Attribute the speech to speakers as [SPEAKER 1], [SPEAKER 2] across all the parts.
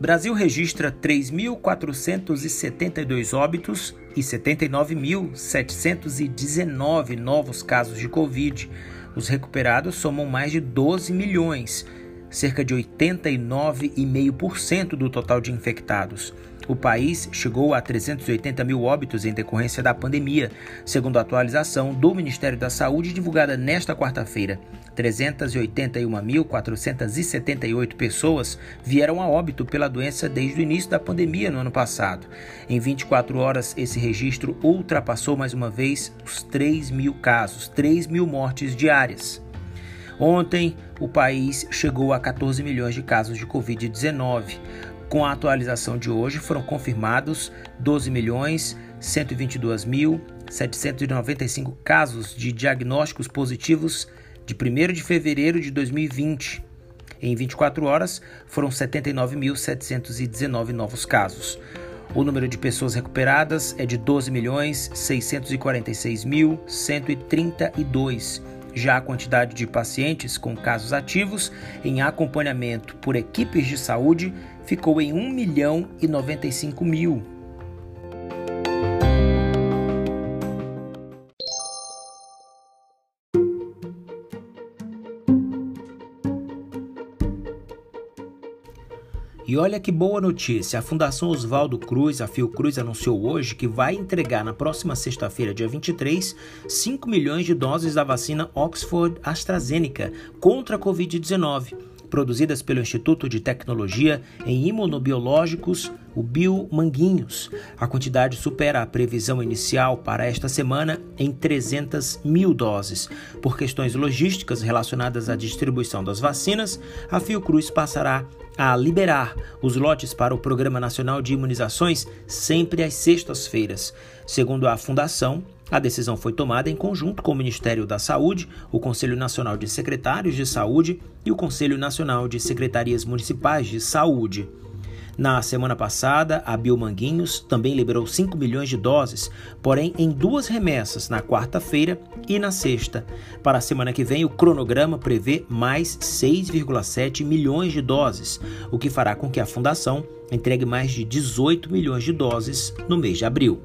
[SPEAKER 1] Brasil registra 3.472 óbitos e 79.719 novos casos de Covid. Os recuperados somam mais de 12 milhões, cerca de 89,5% do total de infectados. O país chegou a 380 mil óbitos em decorrência da pandemia, segundo a atualização do Ministério da Saúde divulgada nesta quarta-feira. 381.478 pessoas vieram a óbito pela doença desde o início da pandemia no ano passado. Em 24 horas, esse registro ultrapassou mais uma vez os 3 mil casos, 3 mil mortes diárias. Ontem, o país chegou a 14 milhões de casos de Covid-19. Com a atualização de hoje, foram confirmados 12 milhões 122 mil 795 casos de diagnósticos positivos de 1 de fevereiro de 2020. Em 24 horas, foram 79.719 novos casos. O número de pessoas recuperadas é de 12 milhões 646 mil 132. Já a quantidade de pacientes com casos ativos em acompanhamento por equipes de saúde ficou em 1 milhão e 95 mil. E olha que boa notícia: a Fundação Oswaldo Cruz, a Fiocruz, anunciou hoje que vai entregar na próxima sexta-feira, dia 23, 5 milhões de doses da vacina Oxford AstraZeneca contra a Covid-19 produzidas pelo Instituto de Tecnologia em Imunobiológicos, o Biomanguinhos. A quantidade supera a previsão inicial para esta semana em 300 mil doses. Por questões logísticas relacionadas à distribuição das vacinas, a Fiocruz passará a liberar os lotes para o Programa Nacional de Imunizações sempre às sextas-feiras. Segundo a Fundação, a decisão foi tomada em conjunto com o Ministério da Saúde, o Conselho Nacional de Secretários de Saúde e o Conselho Nacional de Secretarias Municipais de Saúde. Na semana passada, a Biomanguinhos também liberou 5 milhões de doses, porém em duas remessas, na quarta-feira e na sexta. Para a semana que vem, o cronograma prevê mais 6,7 milhões de doses, o que fará com que a Fundação entregue mais de 18 milhões de doses no mês de abril.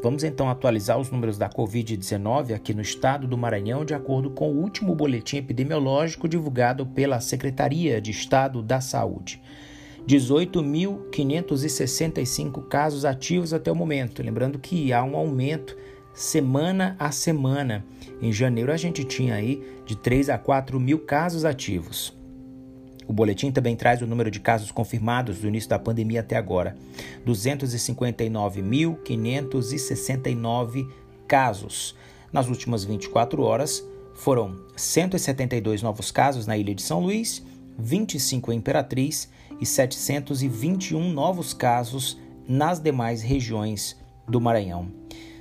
[SPEAKER 1] Vamos então atualizar os números da Covid-19 aqui no estado do Maranhão, de acordo com o último boletim epidemiológico divulgado pela Secretaria de Estado da Saúde. 18.565 casos ativos até o momento. Lembrando que há um aumento semana a semana. Em janeiro a gente tinha aí de 3 a 4 mil casos ativos. O boletim também traz o número de casos confirmados do início da pandemia até agora: 259.569 casos. Nas últimas 24 horas, foram 172 novos casos na ilha de São Luís, 25 em Imperatriz e 721 novos casos nas demais regiões do Maranhão.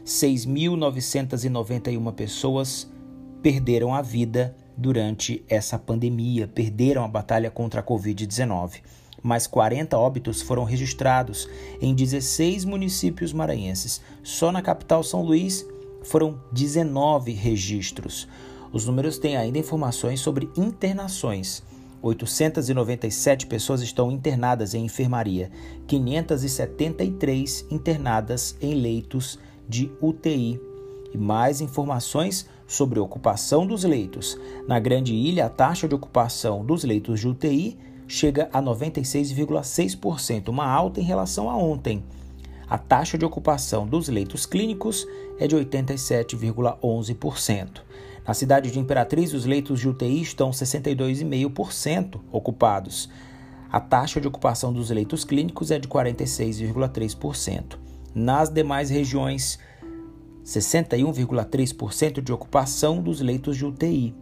[SPEAKER 1] 6.991 pessoas perderam a vida durante essa pandemia, perderam a batalha contra a Covid-19. Mais 40 óbitos foram registrados em 16 municípios maranhenses. Só na capital São Luís foram 19 registros. Os números têm ainda informações sobre internações. 897 pessoas estão internadas em enfermaria, 573 internadas em leitos de UTI. E mais informações sobre ocupação dos leitos. Na Grande Ilha, a taxa de ocupação dos leitos de UTI chega a 96,6%, uma alta em relação a ontem. A taxa de ocupação dos leitos clínicos é de 87,11%. Na cidade de Imperatriz, os leitos de UTI estão 62,5% ocupados. A taxa de ocupação dos leitos clínicos é de 46,3%. Nas demais regiões, 61,3% de ocupação dos leitos de UTI.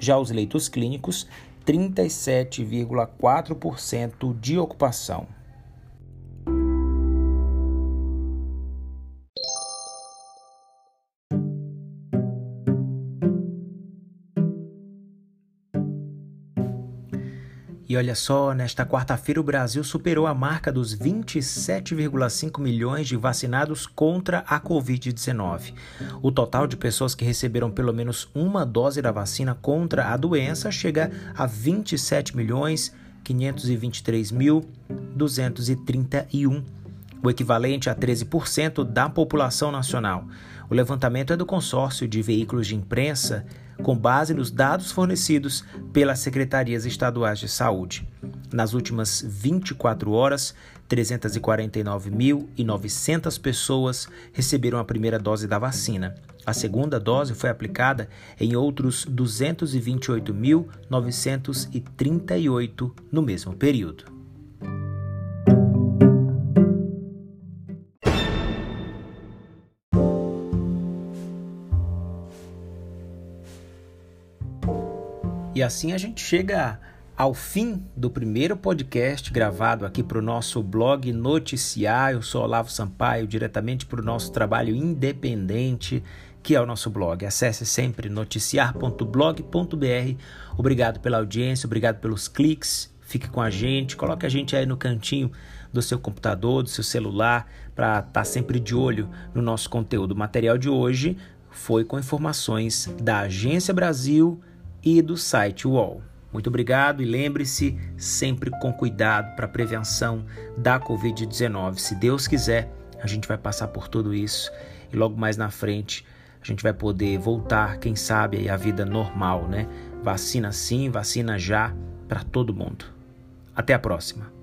[SPEAKER 1] Já os leitos clínicos, 37,4% de ocupação. E olha só, nesta quarta-feira o Brasil superou a marca dos 27,5 milhões de vacinados contra a Covid-19. O total de pessoas que receberam pelo menos uma dose da vacina contra a doença chega a 27 milhões 523.231, o equivalente a 13% da população nacional. O levantamento é do consórcio de veículos de imprensa com base nos dados fornecidos pelas secretarias estaduais de saúde. Nas últimas 24 horas, 349.900 pessoas receberam a primeira dose da vacina. A segunda dose foi aplicada em outros 228.938 no mesmo período. E assim a gente chega ao fim do primeiro podcast gravado aqui para o nosso blog Noticiar. Eu sou Olavo Sampaio, diretamente para o nosso trabalho independente, que é o nosso blog. Acesse sempre noticiar.blog.br. Obrigado pela audiência, obrigado pelos cliques. Fique com a gente, coloque a gente aí no cantinho do seu computador, do seu celular, para estar tá sempre de olho no nosso conteúdo. O material de hoje foi com informações da Agência Brasil e do site UOL. Muito obrigado e lembre-se sempre com cuidado para a prevenção da Covid-19. Se Deus quiser, a gente vai passar por tudo isso e logo mais na frente a gente vai poder voltar, quem sabe, à vida normal, né? Vacina sim, vacina já para todo mundo. Até a próxima.